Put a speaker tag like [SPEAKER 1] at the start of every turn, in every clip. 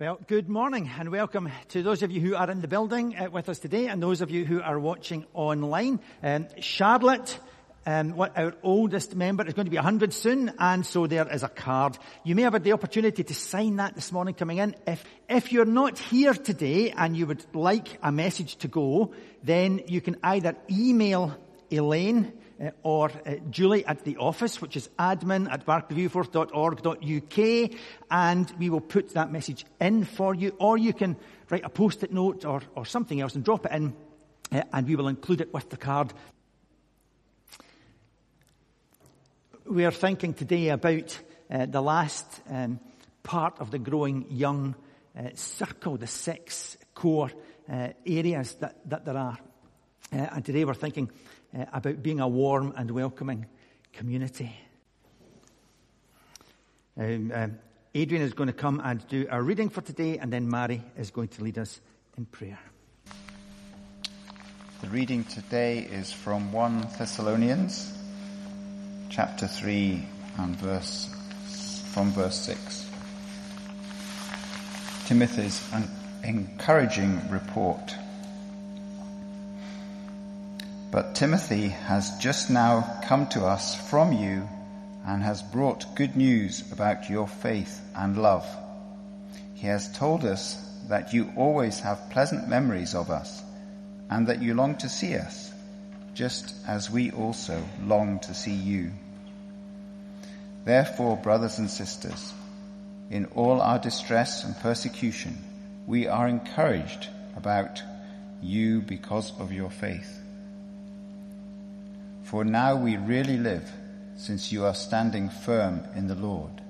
[SPEAKER 1] Well, good morning and welcome to those of you who are in the building uh, with us today and those of you who are watching online. Um, Charlotte, um, what, our oldest member, is going to be 100 soon and so there is a card. You may have had the opportunity to sign that this morning coming in. If, if you're not here today and you would like a message to go, then you can either email Elaine uh, or uh, Julie at the office, which is admin at barclayviewforth.org.uk, and we will put that message in for you, or you can write a post-it note or, or something else and drop it in, uh, and we will include it with the card. We are thinking today about uh, the last um, part of the growing young uh, circle, the six core areas that, that there are. and today we're thinking uh, about being a warm and welcoming community. Um, um, Adrian is going to come and do our reading for today, and then Mary is going to lead us in prayer.
[SPEAKER 2] The reading today is from 1 Thessalonians, chapter 3, and verse, from verse 6. Timothy's encouraging report. But Timothy has just now come to us from you and has brought good news about your faith and love. He has told us that you always have pleasant memories of us and that you long to see us, just as we also long to see you. Therefore, brothers and sisters, in all our distress and persecution, we are encouraged about you because of your faith. For now we really live, since you are standing firm in the Lord.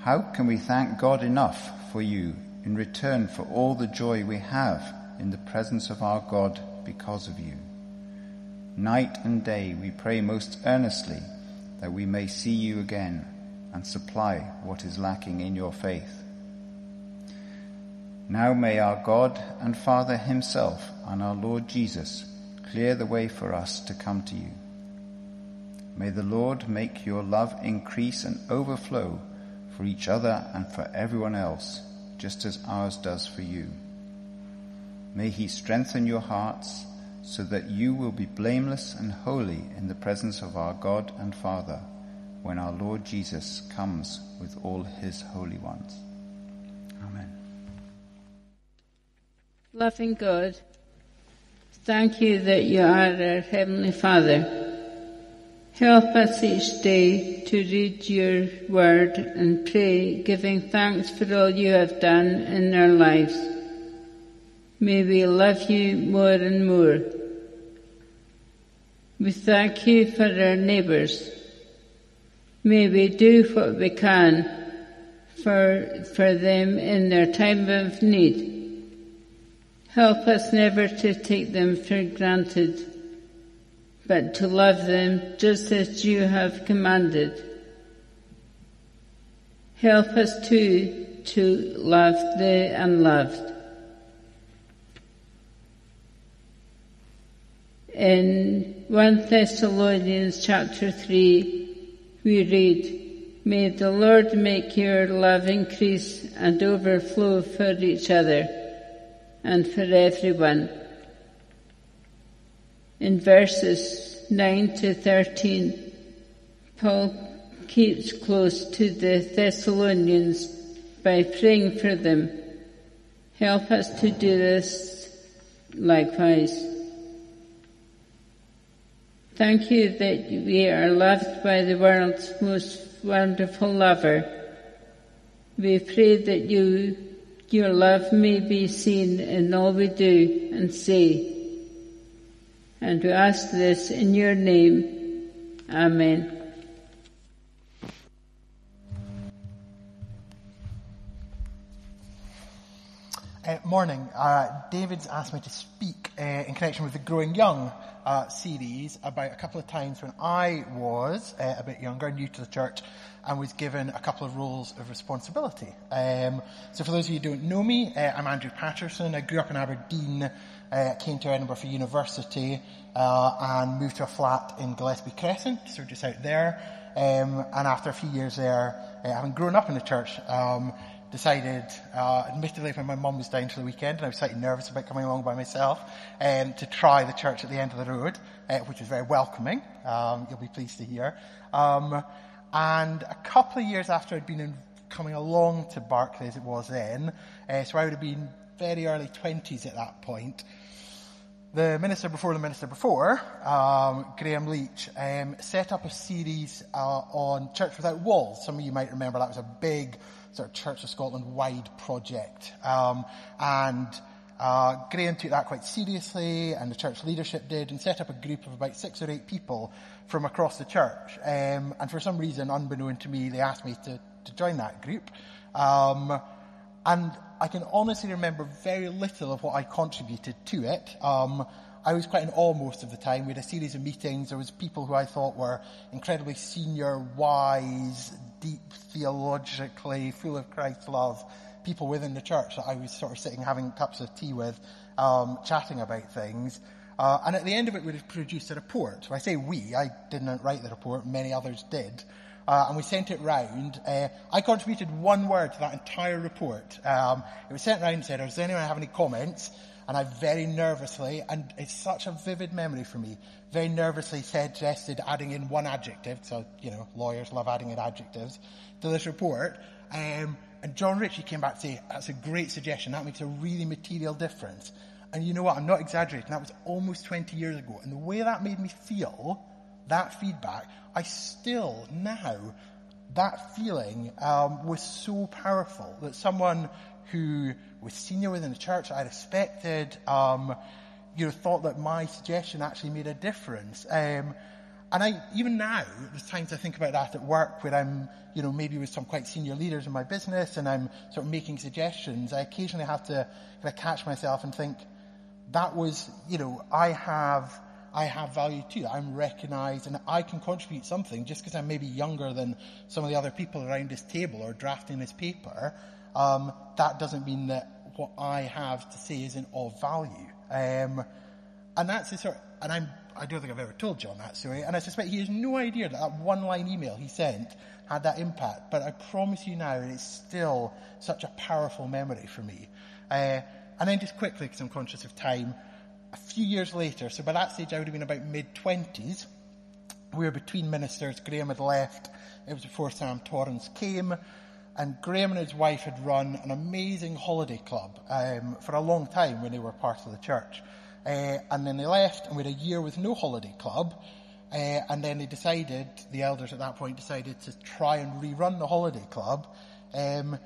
[SPEAKER 2] How can we thank God enough for you in return for all the joy we have in the presence of our God because of you? Night and day we pray most earnestly that we may see you again and supply what is lacking in your faith. Now may our God and Father himself and our Lord Jesus clear the way for us to come to you. May the Lord make your love increase and overflow for each other and for everyone else, just as ours does for you. May he strengthen your hearts so that you will be blameless and holy in the presence of our God and Father when our Lord Jesus comes with all his holy ones. Amen.
[SPEAKER 3] Loving God, Thank you that you are our Heavenly Father. Help us each day to read your word and pray, giving thanks for all you have done in our lives. May we love you more and more. We thank you for our neighbours. May we do what we can for, for them in their time of need. Help us never to take them for granted, but to love them just as you have commanded. Help us too to love the unloved. In 1 Thessalonians chapter 3, we read, May the Lord make your love increase and overflow for each other and for everyone. In verses 9 to 13, Paul keeps close to the Thessalonians by praying for them. Help us to do this likewise. Thank you that we are loved by the world's most wonderful lover. We pray that you your love may be seen in all we do and say. And we ask this in your name. Amen.
[SPEAKER 4] Uh, morning. Uh, David's asked me to speak uh, in connection with the Growing Young uh, series about a couple of times when I was uh, a bit younger, new to the church, and was given a couple of roles of responsibility. Um, so for those of you who don't know me, uh, I'm Andrew Patterson. I grew up in Aberdeen, uh, came to Edinburgh for university, uh, and moved to a flat in Gillespie Crescent, so just out there. Um, and after a few years there, uh, having grown up in the church, um, decided, uh, admittedly when my mum was down for the weekend and I was slightly nervous about coming along by myself, um, to try the church at the end of the road, uh, which was very welcoming. Um, you'll be pleased to hear. Um, and a couple of years after I'd been in, coming along to Barclay as it was then, uh, so I would have been very early 20s at that point, the minister before the minister before, um, Graham Leach, um, set up a series uh, on Church Without Walls. Some of you might remember that was a big sort of Church of Scotland wide project. Um, and uh, Graham took that quite seriously, and the church leadership did, and set up a group of about six or eight people from across the church. Um, and for some reason, unbeknown to me, they asked me to, to join that group. Um, and I can honestly remember very little of what I contributed to it. Um, I was quite in awe most of the time. We had a series of meetings. There was people who I thought were incredibly senior, wise, deep theologically, full of Christ's love, people within the church that I was sort of sitting having cups of tea with, um, chatting about things. Uh, and at the end of it, we produced a report. So I say we, I didn't write the report, many others did uh, and we sent it round. Uh, I contributed one word to that entire report. Um, it was sent round and said, does anyone have any comments? And I very nervously, and it's such a vivid memory for me, very nervously suggested adding in one adjective, so, you know, lawyers love adding in adjectives, to this report. Um, and John Ritchie came back to say, that's a great suggestion, that makes a really material difference. And you know what, I'm not exaggerating, that was almost 20 years ago. And the way that made me feel that feedback, I still now, that feeling um, was so powerful that someone who was senior within the church I respected, um, you know, thought that my suggestion actually made a difference. Um, and I, even now, there's times I think about that at work where I'm, you know, maybe with some quite senior leaders in my business and I'm sort of making suggestions. I occasionally have to kind of catch myself and think, that was, you know, I have I have value too. I'm recognized and I can contribute something just because I'm maybe younger than some of the other people around this table or drafting this paper. Um, that doesn't mean that what I have to say isn't of value. Um, and that's the sort, and I'm, I don't think I've ever told John that story, and I suspect he has no idea that that one line email he sent had that impact, but I promise you now it's still such a powerful memory for me. Uh, and then just quickly, because I'm conscious of time, a few years later, so by that stage I would have been about mid-twenties, we were between ministers, Graham had left, it was before Sam Torrens came, and Graham and his wife had run an amazing holiday club um, for a long time when they were part of the church. Uh, and then they left, and we had a year with no holiday club, uh, and then they decided, the elders at that point decided to try and rerun the holiday club, um,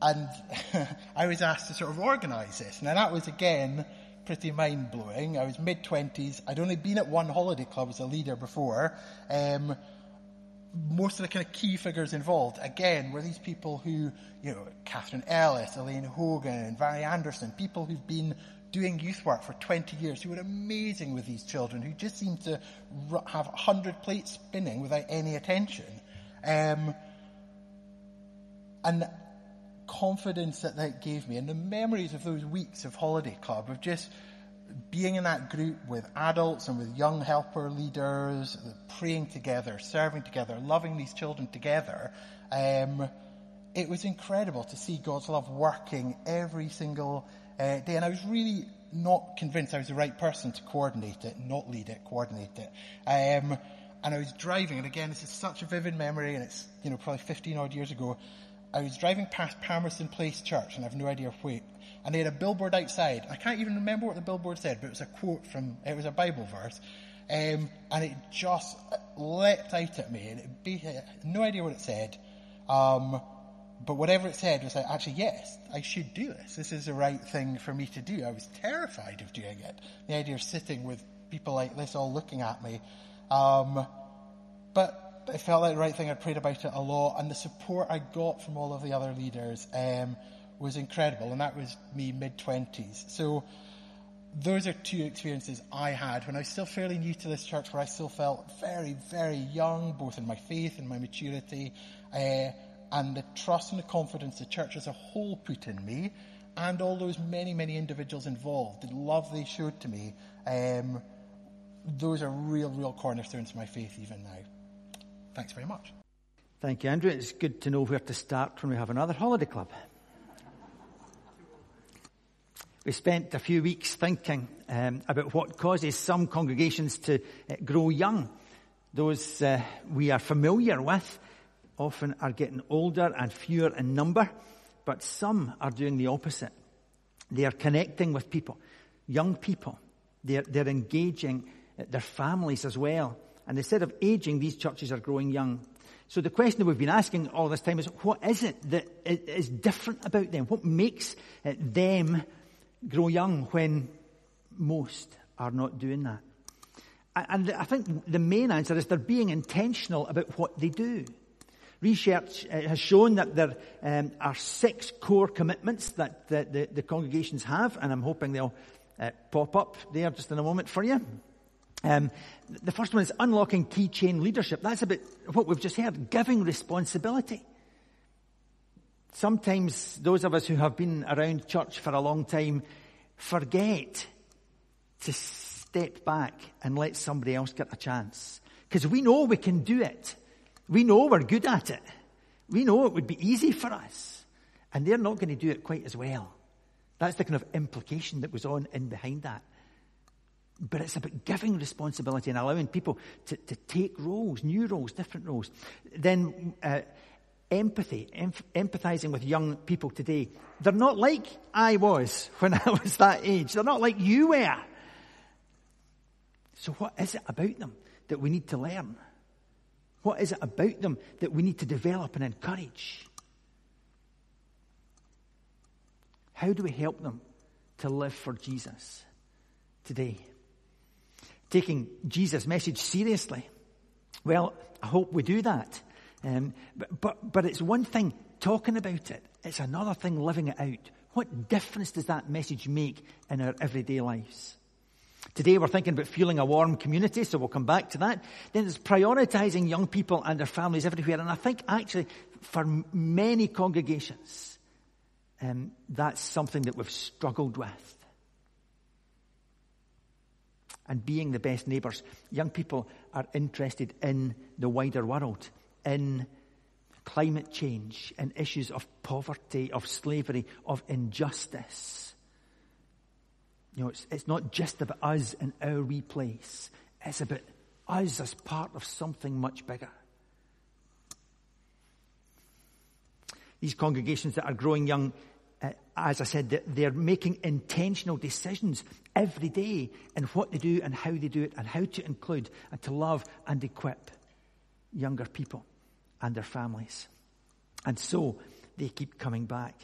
[SPEAKER 4] and I was asked to sort of organise this. Now that was again pretty mind blowing. I was mid twenties. I'd only been at one holiday club as a leader before. Um, most of the kind of key figures involved, again, were these people who, you know, Catherine Ellis, Elaine Hogan, Barry Anderson, people who've been doing youth work for 20 years, who were amazing with these children, who just seemed to have 100 plates spinning without any attention. Um, and confidence that that gave me and the memories of those weeks of holiday club of just being in that group with adults and with young helper leaders, praying together, serving together, loving these children together, um, it was incredible to see God's love working every single uh, day. And I was really not convinced I was the right person to coordinate it, not lead it, coordinate it. Um, and I was driving, and again, this is such a vivid memory, and it's, you know, probably 15 odd years ago. I was driving past Palmerston Place Church, and I have no idea where, and they had a billboard outside. I can't even remember what the billboard said, but it was a quote from, it was a Bible verse, um, and it just leapt out at me, and it be, no idea what it said, um, but whatever it said was like, actually, yes, I should do this. This is the right thing for me to do. I was terrified of doing it. The idea of sitting with people like this all looking at me. Um, but it felt like the right thing. I prayed about it a lot, and the support I got from all of the other leaders um, was incredible. And that was me mid twenties. So those are two experiences I had when I was still fairly new to this church, where I still felt very, very young, both in my faith and my maturity, uh, and the trust and the confidence the church as a whole put in me, and all those many, many individuals involved, the love they showed to me. Um, those are real, real cornerstones of my faith even now. Thanks very much.
[SPEAKER 1] Thank you, Andrew. It's good to know where to start when we have another holiday club. We spent a few weeks thinking um, about what causes some congregations to uh, grow young. Those uh, we are familiar with often are getting older and fewer in number, but some are doing the opposite. They are connecting with people, young people. They're, they're engaging their families as well. And instead of aging, these churches are growing young. So the question that we've been asking all this time is, what is it that is different about them? What makes eh, them grow young when most are not doing that? And I think the main answer is they're being intentional about what they do. Research uh, has shown that there um, are six core commitments that the, the, the, congregations have, and I'm hoping they'll uh, pop up there just in a moment for you. Um, the first one is unlocking key chain leadership. That's about what we've just heard, giving responsibility. Sometimes those of us who have been around church for a long time forget to step back and let somebody else get a chance. Because we know we can do it. We know we're good at it. We know it would be easy for us. And they're not going to do it quite as well. That's the kind of implication that was on in behind that. But it's about giving responsibility and allowing people to, to take roles, new roles, different roles. Then uh, empathy, em- empathizing with young people today. They're not like I was when I was that age. They're not like you were. So what is it about them that we need to learn? What is it about them that we need to develop and encourage? How do we help them to live for Jesus today? Taking Jesus' message seriously. Well, I hope we do that. Um, but, but, but it's one thing talking about it. It's another thing living it out. What difference does that message make in our everyday lives? Today we're thinking about fueling a warm community, so we'll come back to that. Then there's prioritizing young people and their families everywhere. And I think actually for many congregations, um, that's something that we've struggled with. And being the best neighbours, young people are interested in the wider world, in climate change, in issues of poverty, of slavery, of injustice. You know, it's, it's not just about us and our wee place. It's about us as part of something much bigger. These congregations that are growing young, uh, as I said, they're making intentional decisions every day in what they do and how they do it and how to include and to love and equip younger people and their families. And so they keep coming back.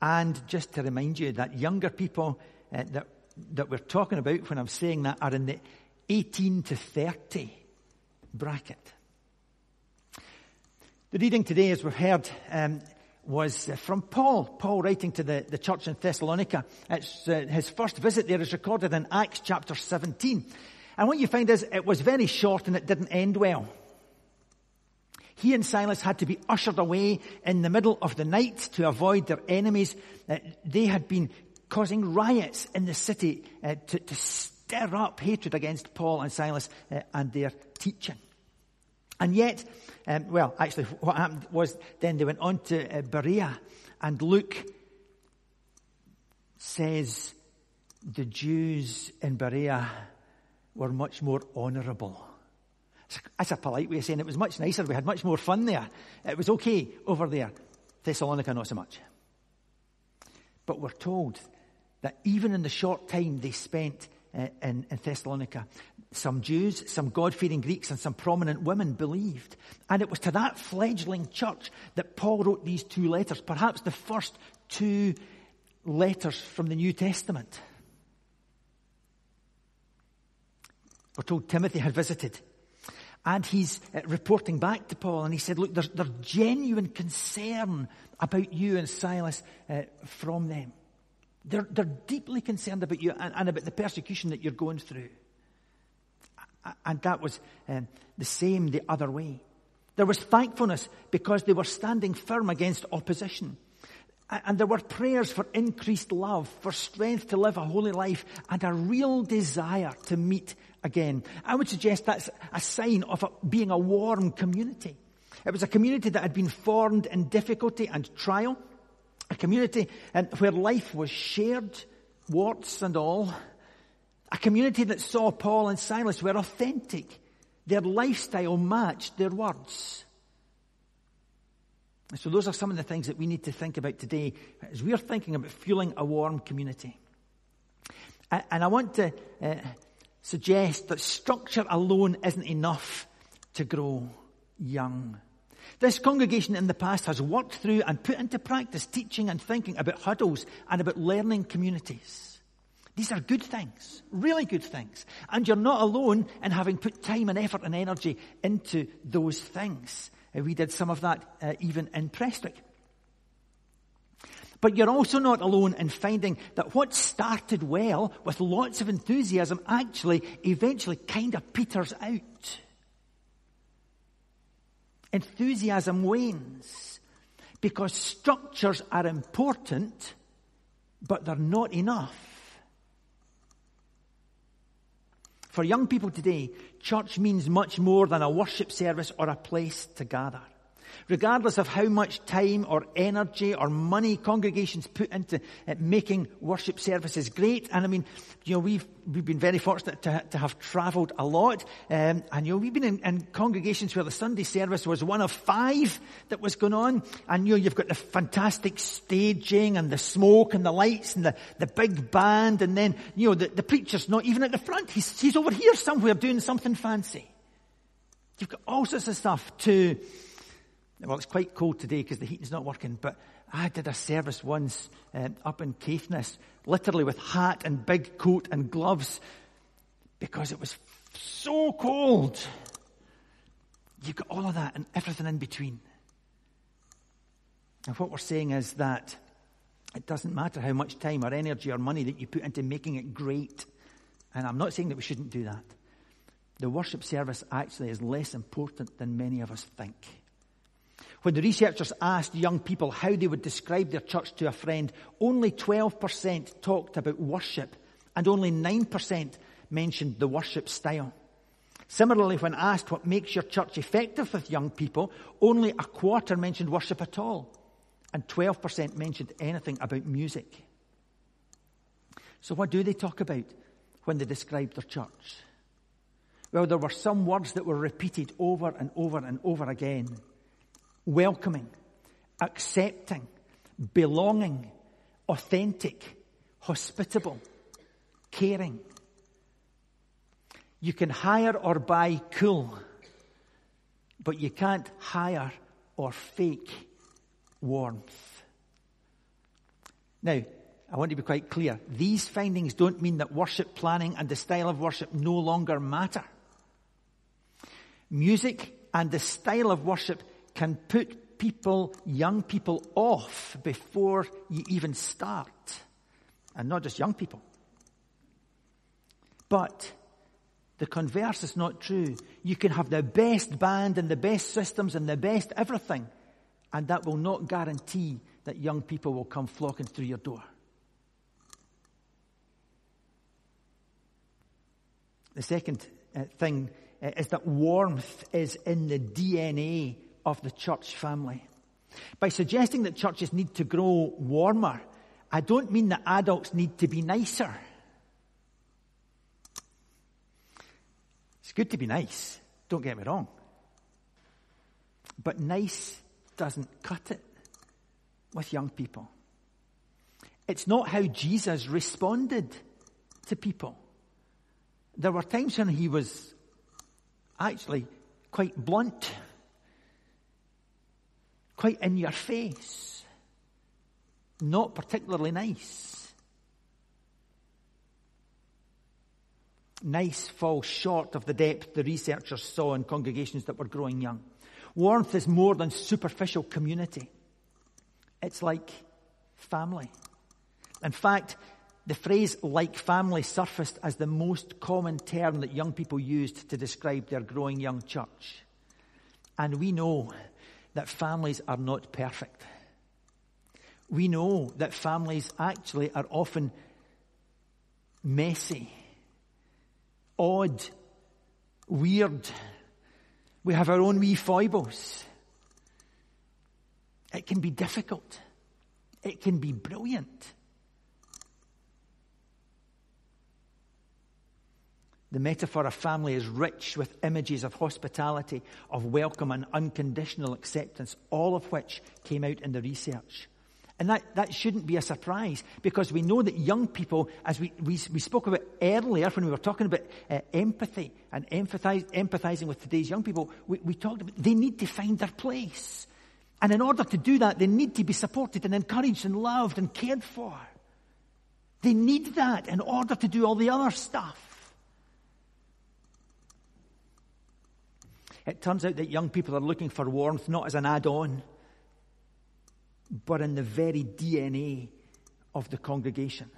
[SPEAKER 1] And just to remind you that younger people uh, that, that we're talking about when I'm saying that are in the 18 to 30 bracket. The reading today, as we've heard, um, was from Paul. Paul writing to the, the church in Thessalonica. It's, uh, his first visit there is recorded in Acts chapter 17. And what you find is it was very short and it didn't end well. He and Silas had to be ushered away in the middle of the night to avoid their enemies. Uh, they had been causing riots in the city uh, to, to, stir up hatred against Paul and Silas uh, and their teaching. And yet, um, well, actually, what happened was then they went on to uh, Berea, and Luke says the Jews in Berea were much more honourable. That's a polite way of saying it was much nicer. We had much more fun there. It was okay over there. Thessalonica, not so much. But we're told that even in the short time they spent uh, in, in, Thessalonica, some Jews, some God-fearing Greeks, and some prominent women believed. And it was to that fledgling church that Paul wrote these two letters, perhaps the first two letters from the New Testament. We're told Timothy had visited. And he's uh, reporting back to Paul, and he said, Look, there's, there's genuine concern about you and Silas uh, from them. They're, they're deeply concerned about you and, and, about the persecution that you're going through. And that was um, the same the other way. There was thankfulness because they were standing firm against opposition. And there were prayers for increased love, for strength to live a holy life, and a real desire to meet again. I would suggest that's a sign of a, being a warm community. It was a community that had been formed in difficulty and trial. A community where life was shared, warts and all. A community that saw Paul and Silas were authentic. Their lifestyle matched their words. So those are some of the things that we need to think about today as we are thinking about fueling a warm community. And I want to uh, suggest that structure alone isn't enough to grow young. This congregation in the past has worked through and put into practice teaching and thinking about huddles and about learning communities. These are good things, really good things. And you're not alone in having put time and effort and energy into those things. Uh, we did some of that uh, even in Prestwick. But you're also not alone in finding that what started well with lots of enthusiasm actually eventually kind of peters out. Enthusiasm wanes because structures are important, but they're not enough. For young people today, church means much more than a worship service or a place to gather regardless of how much time or energy or money congregations put into uh, making worship services great. And I mean, you know, we've, we've been very fortunate to, to have travelled a lot. Um, and you know, we've been in, in, congregations where the Sunday service was one of five that was going on. And you know, you've got the fantastic staging and the smoke and the lights and the, the big band. And then, you know, the, the preacher's not even at the front. He's, he's over here somewhere doing something fancy. You've got all sorts of stuff to well, it's quite cold today because the heating's not working, but I did a service once um, up in Caithness, literally with hat and big coat and gloves, because it was so cold. You've got all of that and everything in between. And what we're saying is that it doesn't matter how much time or energy or money that you put into making it great. And I'm not saying that we shouldn't do that. The worship service actually is less important than many of us think. When the researchers asked young people how they would describe their church to a friend, only 12% talked about worship and only 9% mentioned the worship style. Similarly, when asked what makes your church effective with young people, only a quarter mentioned worship at all, and 12% mentioned anything about music. So, what do they talk about when they describe their church? Well, there were some words that were repeated over and over and over again welcoming, accepting, belonging, authentic, hospitable, caring. You can hire or buy cool, but you can't hire or fake warmth. Now, I want to be quite clear. These findings don't mean that worship planning and the style of worship no longer matter. Music and the style of worship can put people, young people off before you even start. And not just young people. But the converse is not true. You can have the best band and the best systems and the best everything, and that will not guarantee that young people will come flocking through your door. The second uh, thing uh, is that warmth is in the DNA of the church family. By suggesting that churches need to grow warmer, I don't mean that adults need to be nicer. It's good to be nice, don't get me wrong. But nice doesn't cut it with young people. It's not how Jesus responded to people. There were times when he was actually quite blunt quite in your face. Not particularly nice. Nice falls short of the depth the researchers saw in congregations that were growing young. Warmth is more than superficial community. It's like family. In fact, the phrase like family surfaced as the most common term that young people used to describe their growing young church. And we know that families are not perfect. We know that families actually are often messy, odd, weird. We have our own wee foibles. It can be difficult. It can be brilliant. The metaphor of family is rich with images of hospitality, of welcome and unconditional acceptance, all of which came out in the research. And that, that shouldn't be a surprise because we know that young people, as we, we, we spoke about earlier when we were talking about uh, empathy and empathize, empathizing with today's young people, we, we talked about they need to find their place. And in order to do that, they need to be supported and encouraged and loved and cared for. They need that in order to do all the other stuff. It turns out that young people are looking for warmth not as an add on, but in the very DNA of the congregation.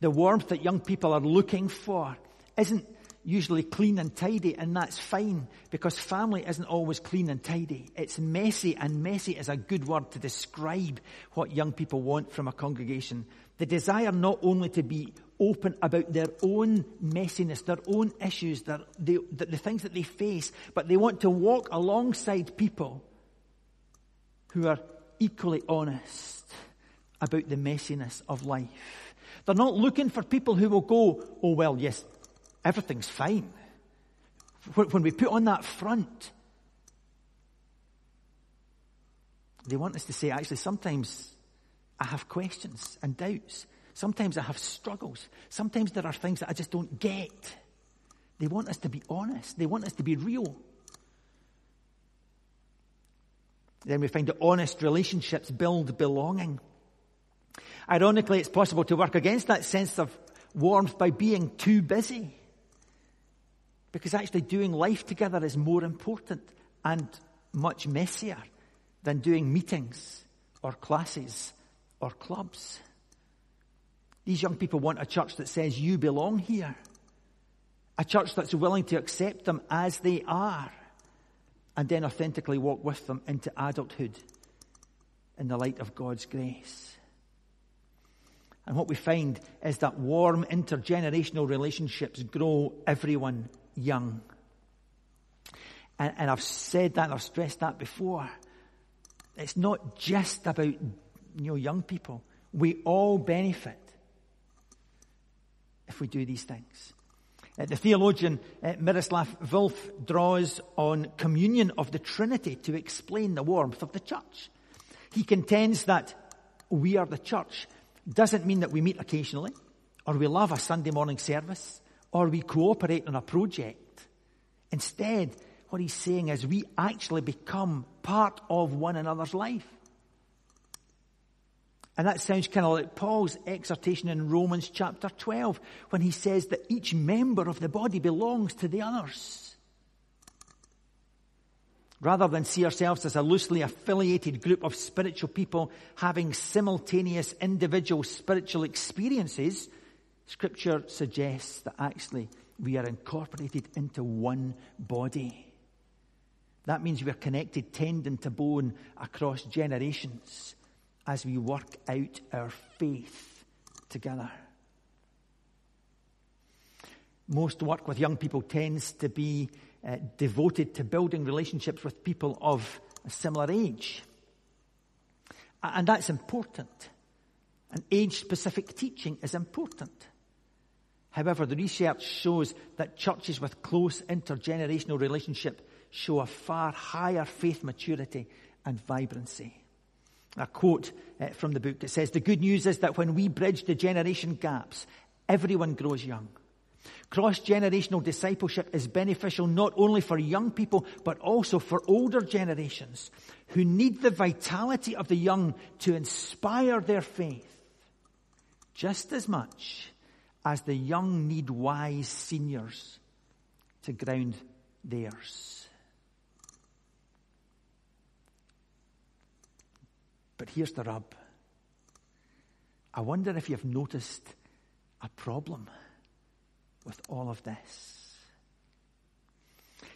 [SPEAKER 1] The warmth that young people are looking for isn't usually clean and tidy, and that's fine because family isn't always clean and tidy. It's messy, and messy is a good word to describe what young people want from a congregation. The desire not only to be open about their own messiness, their own issues, their, the, the, the things that they face, but they want to walk alongside people who are equally honest about the messiness of life. They're not looking for people who will go, oh well, yes, everything's fine. When we put on that front, they want us to say, actually, sometimes I have questions and doubts. Sometimes I have struggles. Sometimes there are things that I just don't get. They want us to be honest. They want us to be real. Then we find that honest relationships build belonging. Ironically, it's possible to work against that sense of warmth by being too busy. Because actually doing life together is more important and much messier than doing meetings or classes or clubs. These young people want a church that says you belong here. A church that's willing to accept them as they are and then authentically walk with them into adulthood in the light of God's grace. And what we find is that warm intergenerational relationships grow everyone young. And, and I've said that, I've stressed that before. It's not just about you know, young people. We all benefit if we do these things. Uh, the theologian uh, Miroslav Volf draws on communion of the Trinity to explain the warmth of the church. He contends that we are the church doesn't mean that we meet occasionally, or we love a Sunday morning service, or we cooperate on a project. Instead, what he's saying is we actually become part of one another's life. And that sounds kind of like Paul's exhortation in Romans chapter 12 when he says that each member of the body belongs to the others. Rather than see ourselves as a loosely affiliated group of spiritual people having simultaneous individual spiritual experiences, scripture suggests that actually we are incorporated into one body. That means we are connected tendon to bone across generations as we work out our faith together. Most work with young people tends to be uh, devoted to building relationships with people of a similar age. And that's important. And age specific teaching is important. However, the research shows that churches with close intergenerational relationship show a far higher faith maturity and vibrancy a quote uh, from the book. It says, The good news is that when we bridge the generation gaps, everyone grows young. Cross generational discipleship is beneficial not only for young people, but also for older generations who need the vitality of the young to inspire their faith just as much as the young need wise seniors to ground theirs. But here's the rub. I wonder if you've noticed a problem with all of this.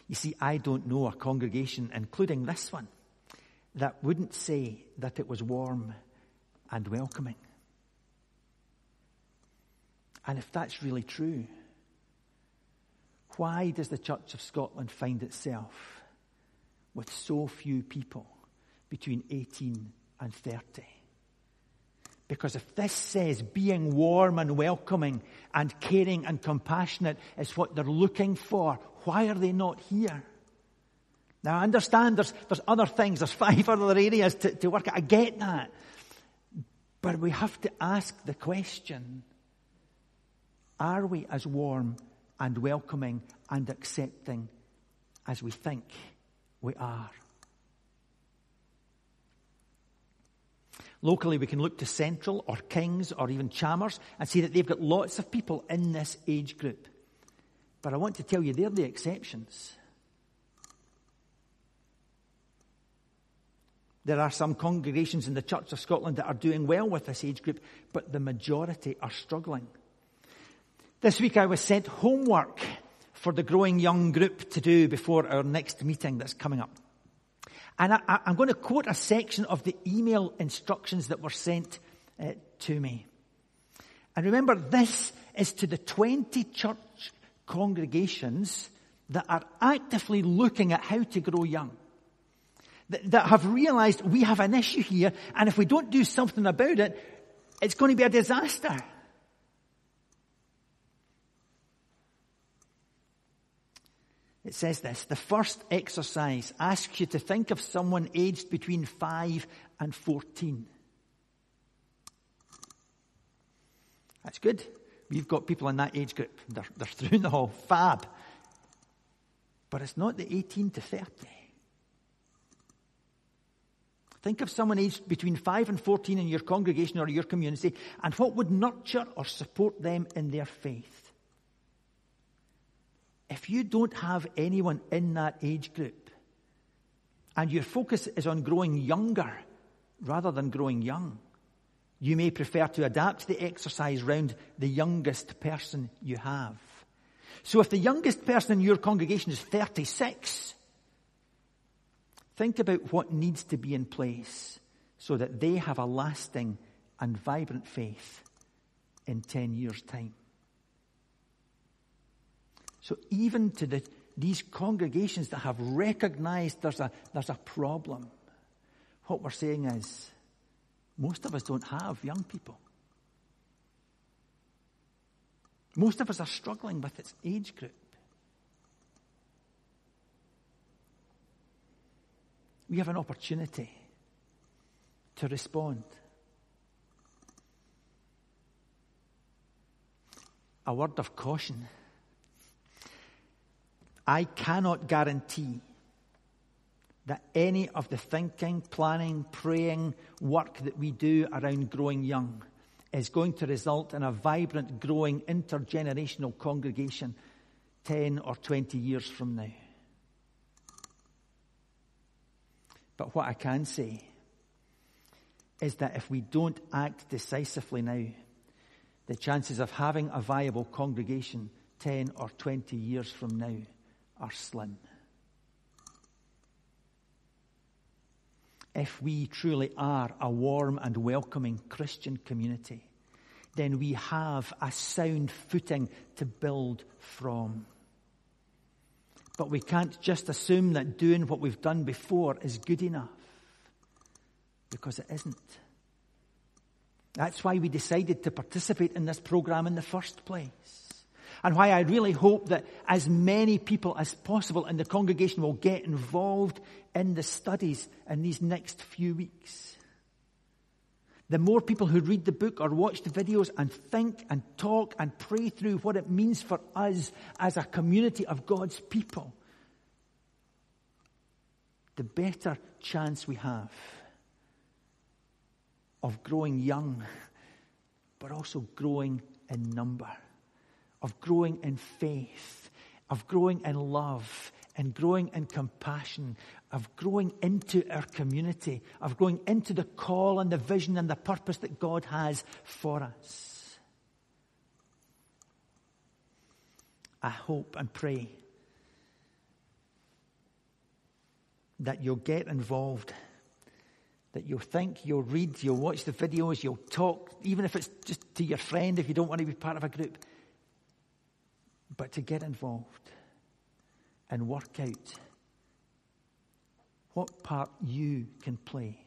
[SPEAKER 1] You see, I don't know a congregation, including this one, that wouldn't say that it was warm and welcoming. And if that's really true, why does the Church of Scotland find itself with so few people between 18 and 30. Because if this says being warm and welcoming and caring and compassionate is what they're looking for, why are they not here? Now I understand there's, there's other things, there's five other areas to, to work at. I get that. But we have to ask the question, are we as warm and welcoming and accepting as we think we are? Locally, we can look to Central or Kings or even Chalmers and see that they've got lots of people in this age group. But I want to tell you, they're the exceptions. There are some congregations in the Church of Scotland that are doing well with this age group, but the majority are struggling. This week I was sent homework for the growing young group to do before our next meeting that's coming up. And I, am going to quote a section of the email instructions that were sent uh, to me. And remember, this is to the 20 church congregations that are actively looking at how to grow young. That, that have realized we have an issue here, and if we don't do something about it, it's going to be a disaster. It says this, the first exercise asks you to think of someone aged between 5 and 14. That's good. We've got people in that age group. They're, they're through the hall. Fab. But it's not the 18 to 30. Think of someone aged between 5 and 14 in your congregation or your community and what would nurture or support them in their faith. If you don't have anyone in that age group and your focus is on growing younger rather than growing young, you may prefer to adapt the exercise round the youngest person you have. So if the youngest person in your congregation is 36, think about what needs to be in place so that they have a lasting and vibrant faith in 10 years' time. So even to the, these congregations that have recognized there's a, there's a problem, what we're saying is most of us don't have young people. Most of us are struggling with its age group. We have an opportunity to respond. A word of caution. I cannot guarantee that any of the thinking, planning, praying work that we do around growing young is going to result in a vibrant, growing, intergenerational congregation 10 or 20 years from now. But what I can say is that if we don't act decisively now, the chances of having a viable congregation 10 or 20 years from now are slim. If we truly are a warm and welcoming Christian community, then we have a sound footing to build from. But we can't just assume that doing what we've done before is good enough. Because it isn't. That's why we decided to participate in this program in the first place and why I really hope that as many people as possible in the congregation will get involved in the studies in these next few weeks. The more people who read the book or watch the videos and think and talk and pray through what it means for us as a community of God's people, the better chance we have of growing young, but also growing in number of growing in faith, of growing in love, and growing in compassion, of growing into our community, of growing into the call and the vision and the purpose that God has for us. I hope and pray that you'll get involved, that you'll think, you'll read, you'll watch the videos, you'll talk, even if it's just to your friend if you don't want to be part of a group but to get involved and work out what part you can play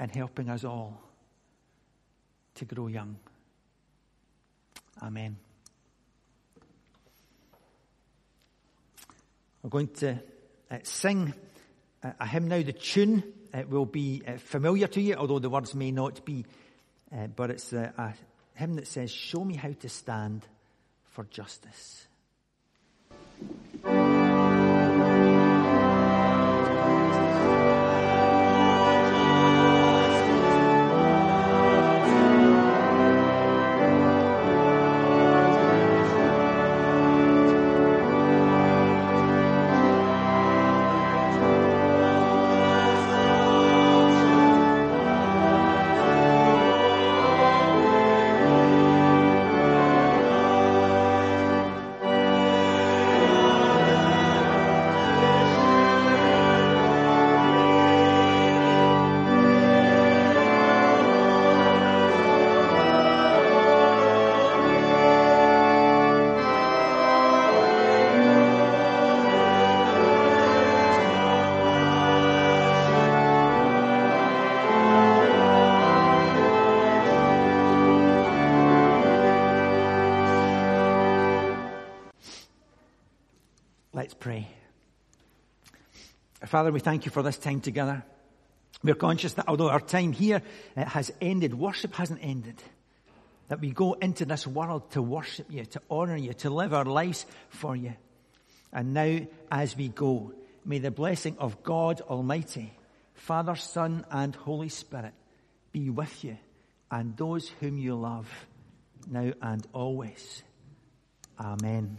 [SPEAKER 1] in helping us all to grow young. Amen. We're going to uh, sing a hymn now. The tune uh, will be uh, familiar to you, although the words may not be, uh, but it's a hymn that says, Show me how to stand for justice. Father, we thank you for this time together. We're conscious that although our time here uh, has ended, worship hasn't ended. That we go into this world to worship you, to honor you, to live our lives for you. And now, as we go, may the blessing of God Almighty, Father, Son, and Holy Spirit be with you and those whom you love, now and always. Amen.